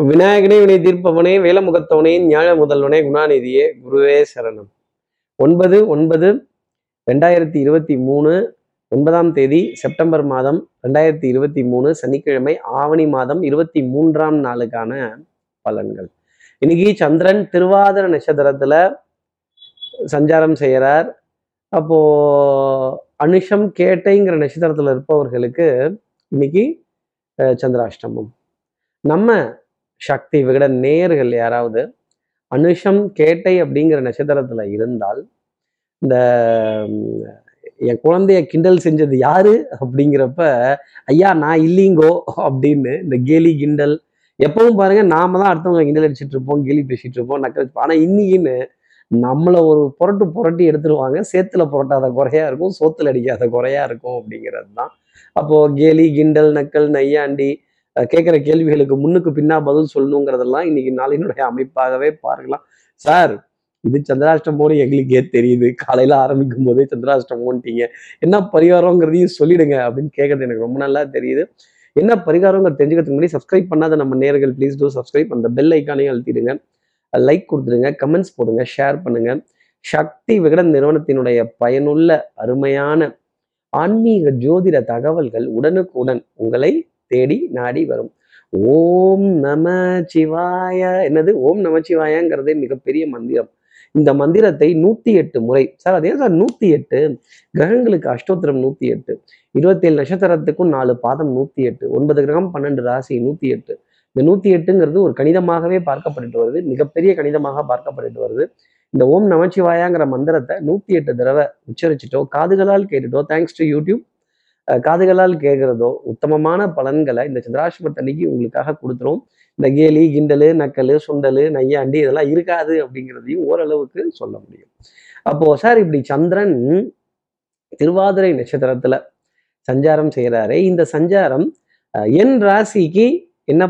விநாயகனே வினை தீர்ப்பவனே வேலமுகத்தவனே ஞாழ முதல்வனே குணாநிதியே குருவே சரணம். ஒன்பது ஒன்பது ரெண்டாயிரத்தி இருபத்தி மூணு ஒன்பதாம் தேதி செப்டம்பர் மாதம் ரெண்டாயிரத்தி இருபத்தி மூணு சனிக்கிழமை ஆவணி மாதம் இருபத்தி மூன்றாம் நாளுக்கான பலன்கள். இன்னைக்கு சந்திரன் திருவாதிர நட்சத்திரத்துல சஞ்சாரம் செய்கிறார் அப்போ அனுஷம் கேட்டைங்கிற நட்சத்திரத்துல இருப்பவர்களுக்கு இன்னைக்கு சந்திராஷ்டமம். நம்ம சக்தி விகட நேர்கள் யாராவது அனுஷம் கேட்டை அப்படிங்கிற நட்சத்திரத்துல இருந்தால் இந்த என் குழந்தைய கிண்டல் செஞ்சது யாரு அப்படிங்கிறப்ப ஐயா நான் இல்லைங்கோ அப்படின்னு இந்த கேலி கிண்டல் எப்பவும் பாருங்க நாம தான் அடுத்தவங்க கிண்டல் அடிச்சிட்டு இருப்போம் கேலி பேசிட்டு இருப்போம் நக்கல் அடிச்சுப்போம். ஆனா இன்னைக்குன்னு நம்மளை ஒரு புரட்டு புரட்டி எடுத்துருவாங்க சேத்துல புரட்டாத குறையா இருக்கும் சோத்துல அடிக்காத குறையா இருக்கும் அப்படிங்கிறது தான் அப்போ கேலி கிண்டல் நக்கல் நையாண்டி கேட்குற கேள்விகளுக்கு முன்னுக்கு பின்னா பதில் சொல்லணுங்கிறதெல்லாம் இன்னைக்கு நாளினுடைய அமைப்பாகவே பார்க்கலாம். சார் இது சந்திராஷ்டமோன்னு எங்களுக்கே தெரியுது. காலையில ஆரம்பிக்கும் போதே சந்திராஷ்டமோன்ட்டீங்க என்ன பரிகாரங்கிறதையும் சொல்லிடுங்க அப்படின்னு கேட்கறது எனக்கு ரொம்ப நல்லா தெரியுது. என்ன பரிகாரங்கிறது தெரிஞ்சுக்கிறதுக்கு முன்னாடி சப்ஸ்கிரைப் பண்ணாத நம்ம நேர்கள் ப்ளீஸ் டூ சப்ஸ்கிரைப் அந்த பெல் ஐக்கானையும் அழுத்திடுங்க. லைக் கொடுத்துடுங்க கமெண்ட்ஸ் போடுங்க ஷேர் பண்ணுங்க. சக்தி விகடன் நிறுவனத்தினுடைய பயனுள்ள அருமையான ஆன்மீக ஜோதிட தகவல்கள் உடனுக்குடன் உங்களை தேடி நாடி வரும். ஓம் நம சிவாய என்னது? ஓம் நம சிவாயங்கிறதே மிகப்பெரிய மந்திரம். இந்த மந்திரத்தை நூத்தி எட்டு முறை சார் அதே சார் நூத்தி எட்டு கிரகங்களுக்கு அஷ்டோத்திரம் நூத்தி எட்டு இருபத்தேழு நட்சத்திரத்துக்கும் நாலு பாதம் நூத்தி எட்டு ஒன்பது கிரகம் பன்னெண்டு ராசி நூத்தி எட்டு இந்த நூத்தி எட்டுங்கிறது ஒரு கணிதமாகவே பார்க்கப்பட்டு வருது மிகப்பெரிய கணிதமாக பார்க்கப்பட்டு வருது. இந்த ஓம் நமச்சிவாயாங்கிற மந்திரத்தை நூத்தி எட்டு தடவை உச்சரிச்சிட்டோ காதுகளால் கேட்டுட்டோ தேங்க்ஸ் டு யூடியூப் காதுகளால் கேட்கிறதோ உத்தமமான பலன்களை இந்த சந்திராசிரமத்தன்னைக்கு உங்களுக்காக கொடுத்துரும். இந்த கேலி கிண்டலு நக்கலு சுண்டலு நையாண்டி இதெல்லாம் இருக்காது அப்படிங்கிறதையும் ஓரளவுக்கு சொல்ல முடியும். அப்போ சார் இப்படி சந்திரன் திருவாதிரை நட்சத்திரத்துல சஞ்சாரம் செய்கிறாரு இந்த சஞ்சாரம் என் ராசிக்கு என்ன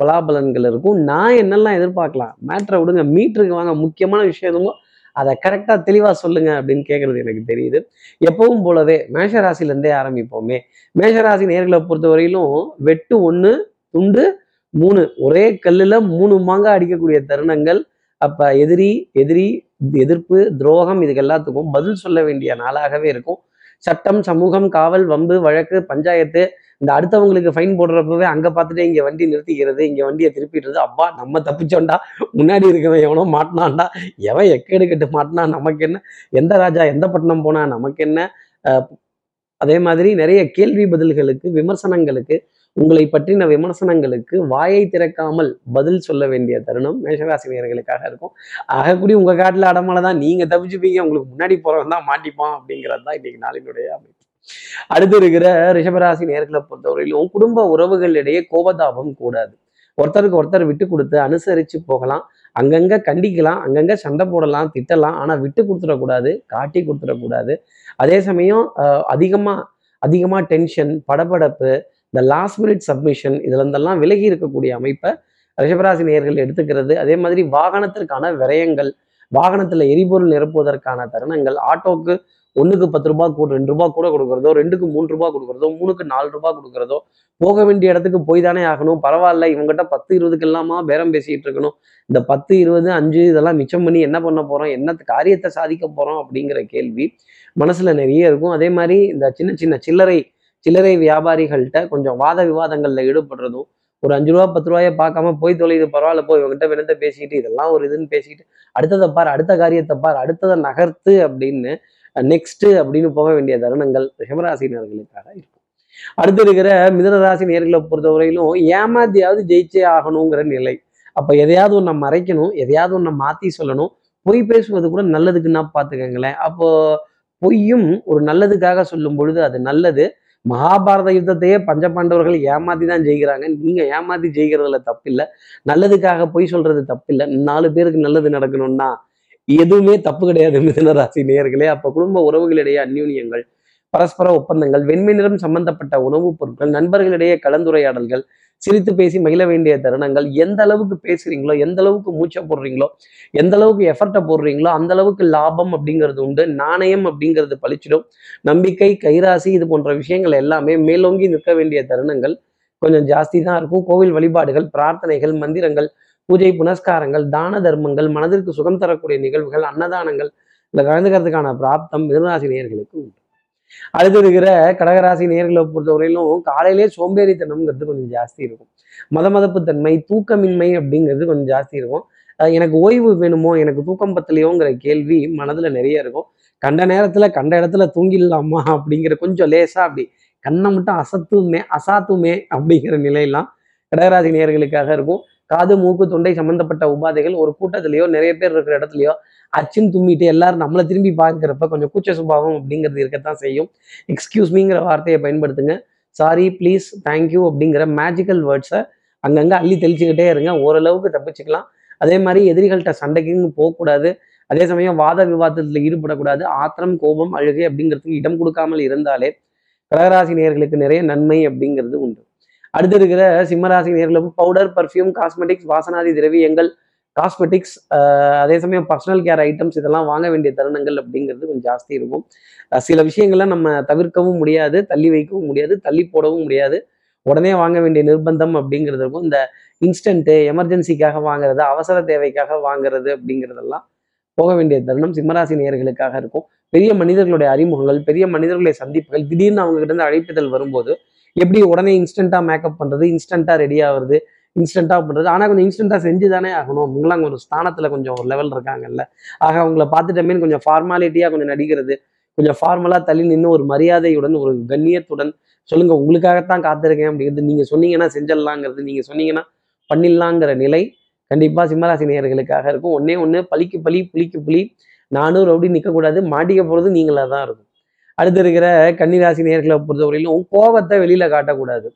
பலாபலன்கள் இருக்கும்? நான் என்னெல்லாம் எதிர்பார்க்கலாம்? மேட்ரை விடுங்க. மீட்டருக்கு வாங்க. முக்கியமான விஷயம் எதுவும் அதை கரெக்டாக தெளிவாக சொல்லுங்க அப்படின்னு கேட்குறது எனக்கு தெரியுது. எப்பவும் போலவே மேஷராசிலேருந்தே ஆரம்பிப்போமே. மேஷராசி நேர்களை பொறுத்தவரையிலும் வெட்டு ஒன்று துண்டு மூணு. ஒரே கல்லில் மூணு மாங்காய் அடிக்கக்கூடிய தருணங்கள். அப்போ எதிரி எதிரி எதிர்ப்பு துரோகம் இதுக்கு எல்லாத்துக்கும் பதில் சொல்ல வேண்டிய நாளாகவே இருக்கும். சட்டம் சமூகம் காவல் வம்பு வழக்கு பஞ்சாயத்து இந்த அடுத்தவங்களுக்கு ஃபைன் போடுறப்பவே அங்கே பார்த்துட்டு இங்கே வண்டி நிறுத்திக்கிறது இங்கே வண்டியை திருப்பிடுறது அப்பா நம்ம தப்பிச்சோண்டா முன்னாடி இருக்கவன் எவனோ மாட்டினான்டா. எவன் எக்கேடு கெட்டு மாட்டினா நமக்கு என்ன? எந்த ராஜா எந்த பட்டணம் போனா நமக்கு என்ன? அதே மாதிரி நிறைய கேள்வி பதில்களுக்கு விமர்சனங்களுக்கு உங்களை பற்றின விமர்சனங்களுக்கு வாயை திறக்காமல் பதில் சொல்ல வேண்டிய தருணம் மேஷராசினியர்களுக்காக இருக்கும். ஆகக்கூடிய உங்க காட்டுல அடமலை தான் நீங்க தப்பிச்சுப்பீங்க. உங்களுக்கு முன்னாடி போகிறவன் தான் மாட்டிப்பான் அப்படிங்கிறது தான் இன்னைக்கு நாளினுடைய அமைப்பு. அடுத்து இருக்கிற ரிஷபராசி நேர்களை பொறுத்தவரையிலும் குடும்ப உறவுகளிடையே கோபதாபம் கூடாது. ஒருத்தருக்கு ஒருத்தர் விட்டு கொடுத்து அனுசரிச்சு போகலாம். அங்கங்க கண்டிக்கலாம். அங்கங்க சண்டை போடலாம் திட்டலாம். ஆனா விட்டு கொடுத்துடக்கூடாது காட்டி கொடுத்துடக்கூடாது. அதே சமயம் அஹ், அதிகமா அதிகமா டென்ஷன் படபடப்பு இந்த லாஸ்ட் மினிட் சப்மிஷன் இதுல இருந்தெல்லாம் விலகி இருக்கக்கூடிய அமைப்பை ரிஷபராசி நேர்கள் எடுத்துக்கிறது. அதே மாதிரி வாகனத்திற்கான விரயங்கள் வாகனத்துல எரிபொருள் நிரப்புவதற்கான தருணங்கள் ஆட்டோக்கு ஒன்றுக்கு பத்து ரூபா கூட ரெண்டு ரூபா கூட கொடுக்குறதோ ரெண்டுக்கு மூணு ரூபா கொடுக்குறதோ மூணுக்கு நாலு ரூபா கொடுக்குறதோ போக வேண்டிய இடத்துக்கு போய் தானே ஆகணும். பரவாயில்ல இவங்ககிட்ட பத்து இருபதுக்கு எல்லாமா பேரம் பேசிகிட்டு இருக்கணும். இந்த பத்து இருபது அஞ்சு இதெல்லாம் மிச்சம் பண்ணி என்ன பண்ண போகிறோம் என்ன காரியத்தை சாதிக்க போகிறோம் அப்படிங்கிற கேள்வி மனசில் நிறைய இருக்கும். அதே மாதிரி இந்த சின்ன சின்ன சில்லறை சில்லறை வியாபாரிகள்கிட்ட கொஞ்சம் வாத விவாதங்களில் ஈடுபடுறதும் ஒரு அஞ்சு ரூபா பத்து ரூபாயை பார்க்காம போய் தொலைது பரவாயில்ல போய் இவங்ககிட்ட வினத்தை பேசிக்கிட்டு இதெல்லாம் ஒரு இதுன்னு பேசிக்கிட்டு அடுத்ததை பார் அடுத்த காரியத்தை பார் அடுத்ததை நகர்த்து அப்படின்னு நெக்ஸ்ட் அப்படின்னு போக வேண்டிய தருணங்கள் ரிஷபராசினர்களுக்காக இருக்கும். அடுத்து இருக்கிற மிதனராசி நேர்களை பொறுத்தவரையிலும் ஏமாத்தியாவது ஜெயிச்சே ஆகணுங்கிற நிலை. அப்ப எதையாவது ஒன்னை மறைக்கணும் எதையாவது ஒன்னை மாத்தி சொல்லணும். பொய் பேசுவது கூட நல்லதுக்குன்னா பார்த்துக்கங்களேன் அப்போ பொய்யும் ஒரு நல்லதுக்காக சொல்லும் பொழுது அது நல்லது. மகாபாரத யுத்தத்தையே பஞ்சபாண்டவர்கள் ஏமாத்தி தான் ஜெயிக்கிறாங்க. நீங்க ஏமாத்தி ஜெயிக்கிறதுல தப்பில்லை. நல்லதுக்காக பொய் சொல்றது தப்பில்லை. நாலு பேருக்கு நல்லது நடக்கணும்னா எதுவுமே தப்பு கிடையாது. மிதனராசி நேயர்களே அப்ப குடும்ப உறவுகளிடையே அந்யூன்யங்கள் பரஸ்பர ஒப்பந்தங்கள் வெண்மை நிறம் சம்பந்தப்பட்ட உணவுப் பொருட்கள் நண்பர்களிடையே கலந்துரையாடல்கள் சிரித்து பேசி மகிழ வேண்டிய தருணங்கள் எந்த அளவுக்கு பேசுறீங்களோ எந்த அளவுக்கு மூச்சை போடுறீங்களோ எந்த அளவுக்கு எஃபர்ட்டை போடுறீங்களோ அந்த அளவுக்கு லாபம் அப்படிங்கிறது உண்டு நாணயம் அப்படிங்கிறது பளிச்சிடும் நம்பிக்கை கைராசி இது போன்ற விஷயங்கள் எல்லாமே மேலோங்கி நிற்க வேண்டிய தருணங்கள் கொஞ்சம் ஜாஸ்தி தான் இருக்கும். கோவில் வழிபாடுகள் பிரார்த்தனைகள் மந்திரங்கள் பூஜை புனஸ்காரங்கள் தான தர்மங்கள் மனதிற்கு சுகம் தரக்கூடிய நிகழ்வுகள் அன்னதானங்கள் இதில் கலந்துக்கிறதுக்கான பிராப்தம் மிதனராசி நேயர்களுக்கு உண்டு. அடுத்து இருக்கிற கடகராசி நேர்களை பொறுத்தவரையிலும் காலையிலே சோம்பேறித்தனம்ங்கிறது கொஞ்சம் ஜாஸ்தி இருக்கும். மத மதப்பு தன்மை தூக்கமின்மை அப்படிங்கிறது கொஞ்சம் ஜாஸ்தி இருக்கும். எனக்கு ஓய்வு வேணுமோ எனக்கு தூக்கம் பத்தலையோங்கிற கேள்வி மனதுல நிறைய இருக்கும். கண்ட நேரத்துல கண்ட இடத்துல தூங்கிடலாமா அப்படிங்கிற கொஞ்சம் லேசா அப்படி கண்ணை மட்டும் அசத்துமே அசாத்துமே அப்படிங்கிற நிலையெல்லாம் கடகராசி நேயர்களுக்காக இருக்கும். காது மூக்கு தொண்டை சம்பந்தப்பட்ட உபாதைகள் ஒரு கூட்டத்திலேயோ நிறைய பேர் இருக்கிற இடத்துலையோ அச்சுன்னு தும்மிட்டு எல்லாரும் நம்மளை திரும்பி பார்க்குறப்ப கொஞ்சம் கூச்ச சுபாவம் அப்படிங்கிறது இருக்கத்தான் செய்யும். எக்ஸ்கியூஸ் மீங்கிற வார்த்தையை பயன்படுத்துங்க. சாரி ப்ளீஸ் தேங்க்யூ அப்படிங்கிற மேஜிக்கல் வேர்ட்ஸை அங்கங்கே அள்ளி தெளிச்சுக்கிட்டே இருங்க. ஓரளவுக்கு தப்பிச்சுக்கலாம். அதே மாதிரி எதிரிகள்கிட்ட சண்டைக்குன்னு போகக்கூடாது. அதே சமயம் வாத விவாதத்தில் ஈடுபடக்கூடாது. ஆத்திரம் கோபம் அழுகை அப்படிங்கிறதுக்கு இடம் கொடுக்காமல் இருந்தாலே கடகராசி நேர்களுக்கு நிறைய நன்மை அப்படிங்கிறது உண்டு. அடுத்து இருக்கிற சிம்மராசி நேர்களுக்கு பவுடர் பர்ஃப்யூம் காஸ்மெட்டிக்ஸ் வாசனாதி திரவியங்கள் காஸ்மெட்டிக்ஸ் அதே சமயம் பர்சனல் கேர் ஐட்டம்ஸ் இதெல்லாம் வாங்க வேண்டிய தருணங்கள் அப்படிங்கிறது கொஞ்சம் ஜாஸ்தி இருக்கும். சில விஷயங்கள்லாம் நம்ம தவிர்க்கவும் முடியாது தள்ளி வைக்கவும் முடியாது தள்ளி போடவும் முடியாது. உடனே வாங்க வேண்டிய நிர்பந்தம் அப்படிங்கிறது இருக்கும். இந்த இன்ஸ்டன்ட்டு எமர்ஜென்சிக்காக வாங்குறது அவசர தேவைக்காக வாங்குறது அப்படிங்கிறதெல்லாம் போக வேண்டிய தருணம் சிம்மராசி நேர்களுக்காக இருக்கும். பெரிய மனிதர்களுடைய அறிமுகங்கள் பெரிய மனிதர்களுடைய சந்திப்புகள் திடீர்னு அவங்க கிட்ட இருந்து அழைப்புதல் வரும்போது எப்படி உடனே இன்ஸ்டண்ட்டாக மேக்கப் பண்ணுறது இன்ஸ்டண்ட்டாக ரெடி ஆகுறது இன்ஸ்டண்ட்டாக பண்ணுறது ஆனால் கொஞ்சம் இன்ஸ்டண்ட்டாக செஞ்சு தானே ஆகணும். அவங்களாம் ஒரு ஸ்தானத்தில் கொஞ்சம் ஒரு லெவல் இருக்காங்கல்ல. ஆக அவங்கள பார்த்துட்டமே கொஞ்சம் ஃபார்மாலிட்டியாக கொஞ்சம் நடிக்கிறது கொஞ்சம் ஃபார்மலாக தள்ளி நின்று ஒரு மரியாதையுடன் ஒரு கண்ணியத்துடன் சொல்லுங்க உங்களுக்காகத்தான் காத்திருக்கேன் அப்படிங்கிறது நீங்கள் சொன்னீங்கன்னா செஞ்சிடலாங்கிறது நீங்கள் சொன்னீங்கன்னா பண்ணிடலாங்கிற நிலை கண்டிப்பாக சிம்மராசி நேயர்களுக்காக இருக்கும். ஒன்னே ஒன்று பழிக்கு பழி புலிக்கு புலி நானும் ரவுடி நிற்கக்கூடாது மாட்டிக்க போகிறது நீங்களாக தான் இருக்கும். அடுத்து இருக்கிற கன்னிராசி நேர்களை பொறுத்தவரையிலும் கோபத்தை வெளியில காட்டக்கூடாது.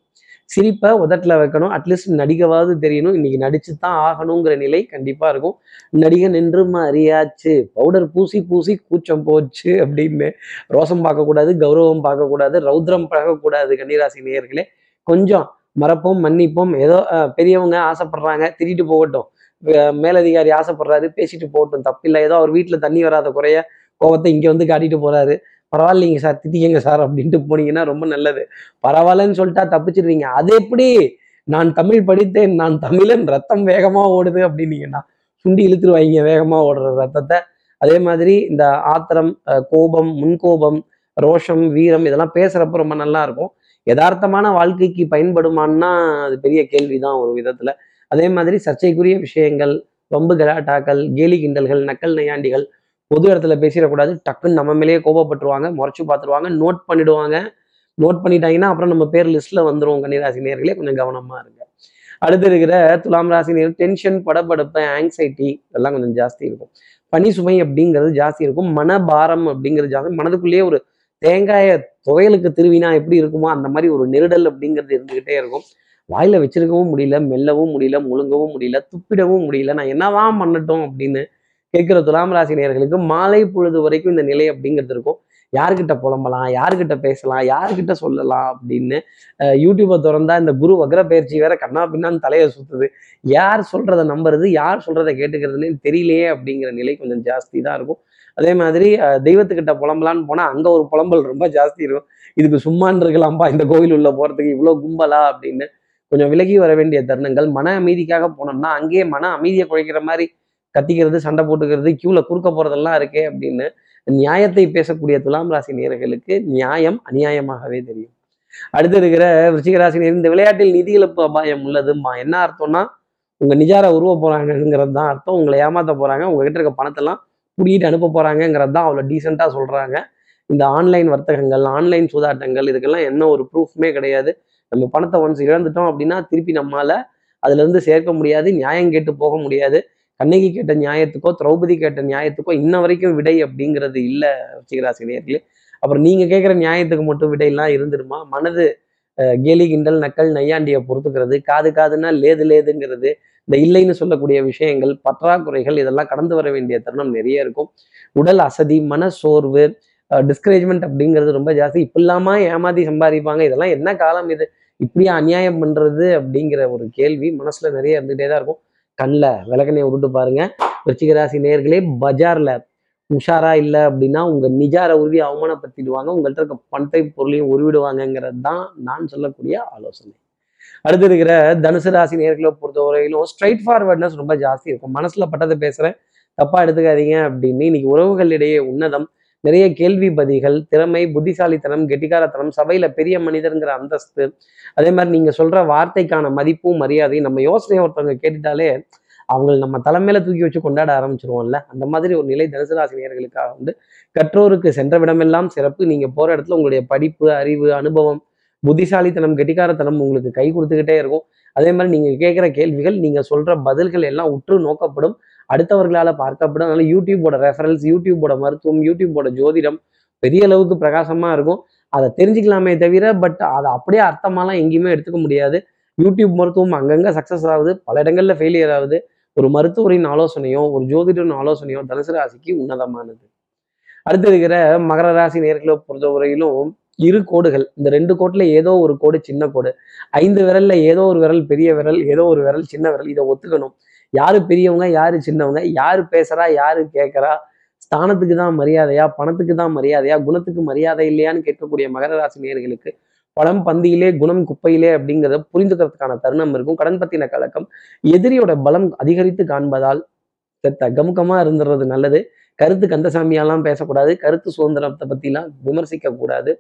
சிரிப்பை உதட்டில் வைக்கணும். அட்லீஸ்ட் நடிக்கவாவது தெரியணும். இன்னைக்கு நடிச்சு தான் ஆகணுங்கிற நிலை கண்டிப்பாக இருக்கும். நடிகன் நின்று அறியாச்சு பவுடர் பூசி பூசி கூச்சம் போச்சு அப்படின்னு ரோசம் பார்க்கக்கூடாது கௌரவம் பார்க்கக்கூடாது ரௌத்ரம் பழகக்கூடாது கன்னிராசி நேயர்களே. கொஞ்சம் மறப்போம் மன்னிப்போம். ஏதோ பெரியவங்க ஆசைப்படுறாங்க திட்டிட்டு போகட்டும். மேலதிகாரி ஆசைப்படுறாரு பேசிட்டு போகட்டும். தப்பில்லை. ஏதோ அவர் வீட்டில் தண்ணி வராத குறைய கோவத்தை இங்கே வந்து காட்டிட்டு போறாரு. பரவாயில்லைங்க சார் திட்டிக்கங்க சார் அப்படின்ட்டு போனீங்கன்னா ரொம்ப நல்லது. பரவாயில்லன்னு சொல்லிட்டா தப்பிச்சிடுறீங்க. அது எப்படி? நான் தமிழ் படித்தேன் நான் தமிழன் ரத்தம் வேகமாக ஓடுது அப்படின்னீங்கன்னா சுண்டி இழுத்துருவாங்க வேகமாக ஓடுற ரத்தத்தை. அதே மாதிரி இந்த ஆத்திரம் கோபம் முன்கோபம் ரோஷம் வீரம் இதெல்லாம் பேசுறப்ப ரொம்ப நல்லா இருக்கும். யதார்த்தமான வாழ்க்கைக்கு பயன்படுமான்னா அது பெரிய கேள்விதான் ஒரு விதத்துல. அதே மாதிரி சர்ச்சைக்குரிய விஷயங்கள் வம்பு கலாட்டாக்கள் கேலி கிண்டல்கள் நக்கல் நையாண்டிகள் பொது இடத்துல பேசிடக்கூடாது. டக்குன்னு நம்ம மேலேயே கோபப்பட்டுருவாங்க முறைச்சு பார்த்துருவாங்க நோட் பண்ணிடுவாங்க. நோட் பண்ணிட்டாங்கன்னா அப்புறம் நம்ம பேர் லிஸ்ட்ல வந்துடும் கன்னிராசி நேர்களே கொஞ்சம் கவனமா இருங்க. அடுத்து இருக்கிற துலாம் ராசி நேர் டென்ஷன் படபடப்பு ஆங்ஸைட்டி இதெல்லாம் கொஞ்சம் ஜாஸ்தி இருக்கும். பனி சுமை அப்படிங்கிறது ஜாஸ்தி இருக்கும். மனபாரம் அப்படிங்கிறது ஜாஸ்தி. மனதுக்குள்ளேயே ஒரு தேங்காய துவையலுக்கு திருவினா எப்படி இருக்குமோ அந்த மாதிரி ஒரு நெருடல் அப்படிங்கிறது இருந்துகிட்டே இருக்கும். வாயில வச்சிருக்கவும் முடியல மெல்லவும் முடியல முழுங்கவும் முடியல துப்பிடவும் முடியல. நான் என்னதான் பண்ணட்டும் அப்படின்னு கேட்கிற துலாம் ராசி நேர்களுக்கு மாலை பொழுது வரைக்கும் இந்த நிலை அப்படிங்கிறது இருக்கும். யார்கிட்ட புலம்பலாம் யார்கிட்ட பேசலாம் யார்கிட்ட சொல்லலாம் அப்படின்னு யூடியூப்பை திறந்தா இந்த குரு வக்ர பயிற்சி வேற கண்ணா பின்னான்னு தலையை சுத்துது. யார் சொல்றதை நம்புறது யார் சொல்றதை கேட்டுக்கிறதுன்னு தெரியலையே அப்படிங்கிற நிலை கொஞ்சம் ஜாஸ்தி தான் இருக்கும். அதே மாதிரி தெய்வத்துக்கிட்ட புலம்பலான்னு போனால் அங்கே ஒரு புலம்பல் ரொம்ப ஜாஸ்தி இருக்கும். இதுக்கு சும்மான் இருக்கலாம்பா இந்த கோவில் உள்ள போகிறதுக்கு இவ்வளோ கும்பலா அப்படின்னு கொஞ்சம் விலகி வர வேண்டிய தருணங்கள் மன அமைதிக்காக போனோம்னா அங்கேயே மன அமைதியை குறைக்கிற மாதிரி கத்திக்கிறது சண்டை போட்டுக்கிறது கியூவில் குறுக்க போறதெல்லாம் இருக்கே அப்படின்னு நியாயத்தை பேசக்கூடிய துலாம் ராசி நேர்களுக்கு நியாயம் அநியாயமாகவே தெரியும். அடுத்து இருக்கிற விருச்சிக இந்த விளையாட்டில் நிதி இழப்பு அபாயம் உள்ளதுமா என்ன அர்த்தம்னா உங்க நிஜார உருவ போறாங்கிறது தான் அர்த்தம். உங்களை ஏமாத்த போறாங்க உங்ககிட்ட இருக்க பணத்தெல்லாம் புடிக்கிட்டு அனுப்ப போறாங்கங்கிறது தான் அவ்வளோ டீசெண்டாக சொல்றாங்க. இந்த ஆன்லைன் வர்த்தகங்கள் ஆன்லைன் சூதாட்டங்கள் இதுக்கெல்லாம் என்ன ஒரு ப்ரூஃப்மே கிடையாது. நம்ம பணத்தை ஒன்ஸ் இழந்துட்டோம் அப்படின்னா திருப்பி நம்மளால அதுல இருந்து சேர்க்க முடியாது நியாயம் கேட்டு போக முடியாது. கண்ணகி கேட்ட நியாயத்துக்கோ திரௌபதி கேட்ட நியாயத்துக்கோ இன்ன வரைக்கும் விடை அப்படிங்கிறது இல்லை ருச்சிகராசி நேர்களே அப்புறம் நீங்க கேட்குற நியாயத்துக்கு மட்டும் விடையெல்லாம் இருந்துருமா? மனது கேலி கிண்டல் நக்கல் நையாண்டியை பொறுத்துக்கிறது. காது காதுன்னா லேது லேதுங்கிறது. இந்த இல்லைன்னு சொல்லக்கூடிய விஷயங்கள் பற்றாக்குறைகள் இதெல்லாம் கடந்து வர வேண்டிய தருணம் நிறைய இருக்கும். உடல் அசதி மன சோர்வு டிஸ்கரேஜ்மெண்ட் அப்படிங்கிறது ரொம்ப ஜாஸ்தி. இப்படிலாமா ஏமாதி சம்பாதிப்பாங்க? இதெல்லாம் என்ன காலம் இது? இப்படியா அநியாயம் பண்றது அப்படிங்கிற ஒரு கேள்வி மனசுல நிறைய இருந்துகிட்டே தான் இருக்கும். கண்ணில் விளக்கணையை உருட்டு பாருங்க. விருச்சிகராசி நேர்களே பஜார்ல உஷாரா இல்லை அப்படின்னா உங்க நிஜார உருவி அவமானப்படுத்திடுவாங்க. உங்கள்கிட்ட இருக்க பணத்தை பொருளையும் உருவிடுவாங்கங்கிறது தான் நான் சொல்லக்கூடிய ஆலோசனை. அடுத்து இருக்கிற தனுசு ராசி நேர்களை பொறுத்தவரையிலும் ஸ்ட்ரைட் ஃபார்வர்ட்னஸ் ரொம்ப ஜாஸ்தி இருக்கும். மனசுல பட்டதை பேசுறேன். தப்பா எடுத்துக்காதீங்க அப்படின்னு. இன்னைக்கு உறவுகளிடையே உன்னதம் நிறைய கேள்வி பதிகள் திறமை புத்திசாலித்தனம் கெட்டிக்காரத்தனம் சபையில பெரிய மனிதருங்கிற அந்தஸ்து. அதே மாதிரி நீங்க சொல்ற வார்த்தைக்கான மதிப்பும் மரியாதையும் நம்ம யோசனையை ஒருத்தவங்க கேட்டுட்டாலே அவங்களை நம்ம தலைமையில தூக்கி வச்சு கொண்டாட ஆரம்பிச்சிருவோம்ல. அந்த மாதிரி ஒரு நிலை தனுசு ராசி உண்டு. கற்றோருக்கு சென்ற விடமெல்லாம் சிறப்பு. நீங்க போற இடத்துல உங்களுடைய படிப்பு அறிவு அனுபவம் புத்திசாலித்தனம் கெட்டிக்காரத்தனம் உங்களுக்கு கை கொடுத்துக்கிட்டே இருக்கும். அதே மாதிரி நீங்க கேட்குற கேள்விகள் நீங்க சொல்ற பதில்கள் எல்லாம் உற்று நோக்கப்படும். அடுத்தவர்களால் பார்க்கப்படும் அதனால யூடியூபோட ரெஃபரன்ஸ் யூடியூபோட மருத்துவம் யூடியூபோட ஜோதிடம் பெரிய அளவுக்கு பிரகாசமா இருக்கும். அதை தெரிஞ்சுக்கலாமே தவிர பட் அதை அப்படியே அர்த்தமாலாம் எங்கேயுமே எடுத்துக்க முடியாது. யூடியூப் மருத்துவம் அங்கங்கே சக்ஸஸ் ஆகுது. பல இடங்களில் ஃபெயிலியர் ஆகுது. ஒரு மருத்துவரின் ஆலோசனையோ ஒரு ஜோதிடரின் ஆலோசனையோ தனுசு ராசிக்கு உன்னதமானது. அடுத்து இருக்கிற மகர ராசி நேர்களை பொறுத்தவரையிலும் இரு கோடுகள். இந்த ரெண்டு கோட்டில் ஏதோ ஒரு கோடு சின்ன கோடு. ஐந்து விரல்ல ஏதோ ஒரு விரல் பெரிய விரல் ஏதோ ஒரு விரல் சின்ன விரல் இதை ஒத்துக்கணும். யாரு பெரியவங்க யாரு சின்னவங்க யாரு பேசுறா யாரு கேட்கறா ஸ்தானத்துக்கு தான் மரியாதையா பணத்துக்கு தான் மரியாதையா குணத்துக்கு மரியாதை இல்லையான்னு கேட்கக்கூடிய மகர ராசி நேர்களுக்கு பழம் பந்தியிலே குணம் குப்பையிலே அப்படிங்கிறத புரிந்துக்கிறதுக்கான தருணம் இருக்கும். கடன் பத்தின கலக்கம் எதிரியோட பலம் அதிகரித்து காண்பதால் கமுக்கமாக இருந்துறது நல்லது. கருத்து கந்தசாமியாலாம் பேசக்கூடாது கருத்து சுதந்திரத்தை பற்றிலாம் விமர்சிக்கக்கூடாது.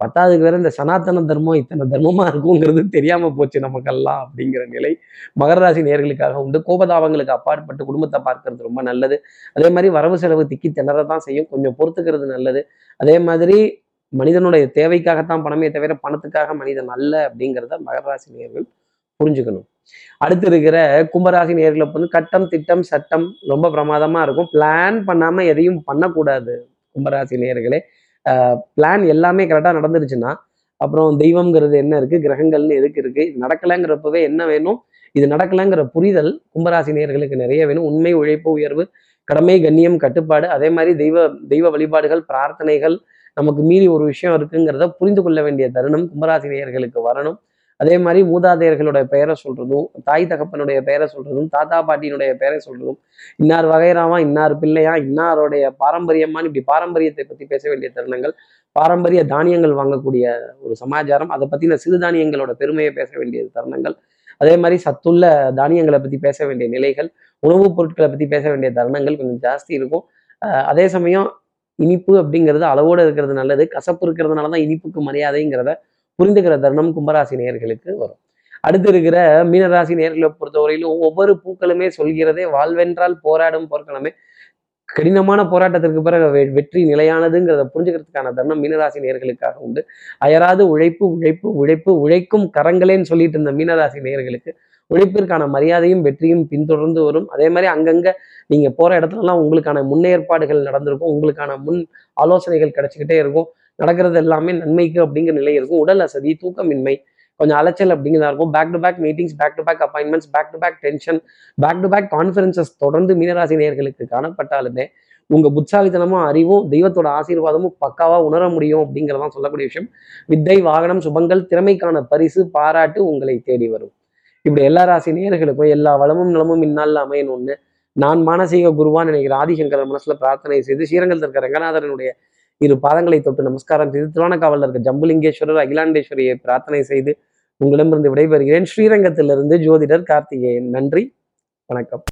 பத்தாவதுக்கு வேற இந்த சனாதன தர்மம் இத்தனை தர்மமாக இருக்குங்கிறது தெரியாமல் போச்சு நமக்கெல்லாம் அப்படிங்கிற நிலை மகர ராசி நேர்களுக்காக உண்டு. கோபதாபங்களுக்கு அப்பாற்பட்டு குடும்பத்தை பார்க்கறது ரொம்ப நல்லது. அதே மாதிரி வரவு செலவு திக்கி திணறதான் செய்யும். கொஞ்சம் பொறுத்துக்கிறது நல்லது. அதே மாதிரி மனிதனுடைய தேவைக்காகத்தான் பணமே தவிர பணத்துக்காக மனிதன் அல்ல அப்படிங்கிறத மகர ராசி நேர்கள் புரிஞ்சுக்கணும். அடுத்து இருக்கிற கும்பராசி நேர்களை வந்து கட்டம் திட்டம் சட்டம் ரொம்ப பிரமாதமா இருக்கும். பிளான் பண்ணாம எதையும் பண்ணக்கூடாது கும்பராசி நேர்களே. பிளான் எல்லாமே கரெக்டாக நடந்துருச்சுன்னா அப்புறம் தெய்வம்ங்கிறது என்ன இருக்கு? கிரகங்கள்னு எதுக்கு இருக்குது நடக்கலைங்கிறப்பவே என்ன வேணும்? இது நடக்கலைங்கிற புரிதல் கும்பராசி நேர்களுக்கு நிறைய வேணும். உண்மை உழைப்பு உயர்வு கடமை கண்ணியம் கட்டுப்பாடு. அதே மாதிரி தெய்வ தெய்வ வழிபாடுகள் பிரார்த்தனைகள் நமக்கு மீறி ஒரு விஷயம் இருக்குங்கிறத புரிந்து கொள்ள வேண்டிய தருணம் கும்பராசி நேயர்களுக்கு வரணும். அதே மாதிரி மூதாதையர்களுடைய பெயரை சொல்றதும் தாய் தகப்பனுடைய பெயரை சொல்றதும் தாத்தா பாட்டியினுடைய பெயரை சொல்றதும் இன்னார் வகைராமா இன்னார் பிள்ளையா இன்னாருடைய பாரம்பரியமானு இப்படி பாரம்பரியத்தை பத்தி பேச வேண்டிய தருணங்கள் பாரம்பரிய தானியங்கள் வாங்கக்கூடிய ஒரு சமாச்சாரம் அதை பத்தின சிறுதானியங்களோட பெருமையை பேச வேண்டிய தருணங்கள் அதே மாதிரி சத்துள்ள தானியங்களை பத்தி பேச வேண்டிய நிலைகள் உணவுப் பொருட்களை பத்தி பேச வேண்டிய தருணங்கள் கொஞ்சம் ஜாஸ்தி இருக்கும். அதே சமயம் இனிப்பு அப்படிங்கிறது அளவோடு இருக்கிறது நல்லது கசப்பு இருக்கிறதுனால தான் இனிப்புக்கு மரியாதைங்கிறத புரிந்துக்கிற தருணம் கும்பராசி நேர்களுக்கு வரும். அடுத்து இருக்கிற மீனராசி நேர்களை பொறுத்தவரையிலும் ஒவ்வொரு பூக்களுமே சொல்கிறதே வாழ்வென்றால் போராடும் போர்க்களமே கடினமான போராட்டத்திற்கு பிறகு வெற்றி நிலையானதுங்கிறத புரிஞ்சுக்கிறதுக்கான தருணம் மீனராசி நேர்களுக்காக உண்டு. அயராது உழைப்பு உழைப்பு உழைப்பு உழைக்கும் கரங்களேன்னு சொல்லிட்டு இருந்த மீனராசி நேர்களுக்கு உழைப்பிற்கான மரியாதையும் வெற்றியும் பின்தொடர்ந்து வரும். அதே மாதிரி அங்கங்க நீங்க போற இடத்துலலாம் உங்களுக்கான முன்னேற்பாடுகள் நடந்திருக்கும். உங்களுக்கான முன் ஆலோசனைகள் கிடைச்சிக்கிட்டே இருக்கும். நடக்கிறது எல்லாமே நன்மைக்கு அப்படிங்கிற நிலை இருக்கும். உடல் அசதி தூக்கமின்மை கொஞ்சம் அலைச்சல் அப்படிங்கிறதா இருக்கும். Back to back meetings back to back appointments back to back tension back to back conferences தொடர்ந்து மீனராசி நேர்களுக்கு காணப்பட்டாலுமே உங்க புத்தாலித்தனமும் அறிவும் தெய்வத்தோட ஆசீர்வாதமும் பக்காவா உணர முடியும் அப்படிங்கிறதான் சொல்லக்கூடிய விஷயம். வித்தை வாகனம் சுபங்கள் திறமைக்கான பரிசு பாராட்டு உங்களை தேடி வரும். இப்படி எல்லா ராசி நேர்களுக்கும் எல்லா வளமும் நலமும் இந்நாளில் அமையணும்னு நான் மானசீக குருவான் நினைக்கிற ஆதிசங்கர மனசுல பிரார்த்தனை செய்து ஸ்ரீரங்கத்தில் இருக்கிற ரங்கநாதரனுடைய இரு பாதங்களை தொட்டு நமஸ்காரம் செய்து திருவானக்காவலில் இருக்க ஜம்புலிங்கேஸ்வரர் அகிலாண்டேஸ்வரியை பிரார்த்தனை செய்து உங்களிடமிருந்து விடைபெறுகிறேன். ஸ்ரீரங்கத்திலிருந்து ஜோதிடர் கார்த்திகேயன். நன்றி. வணக்கம்.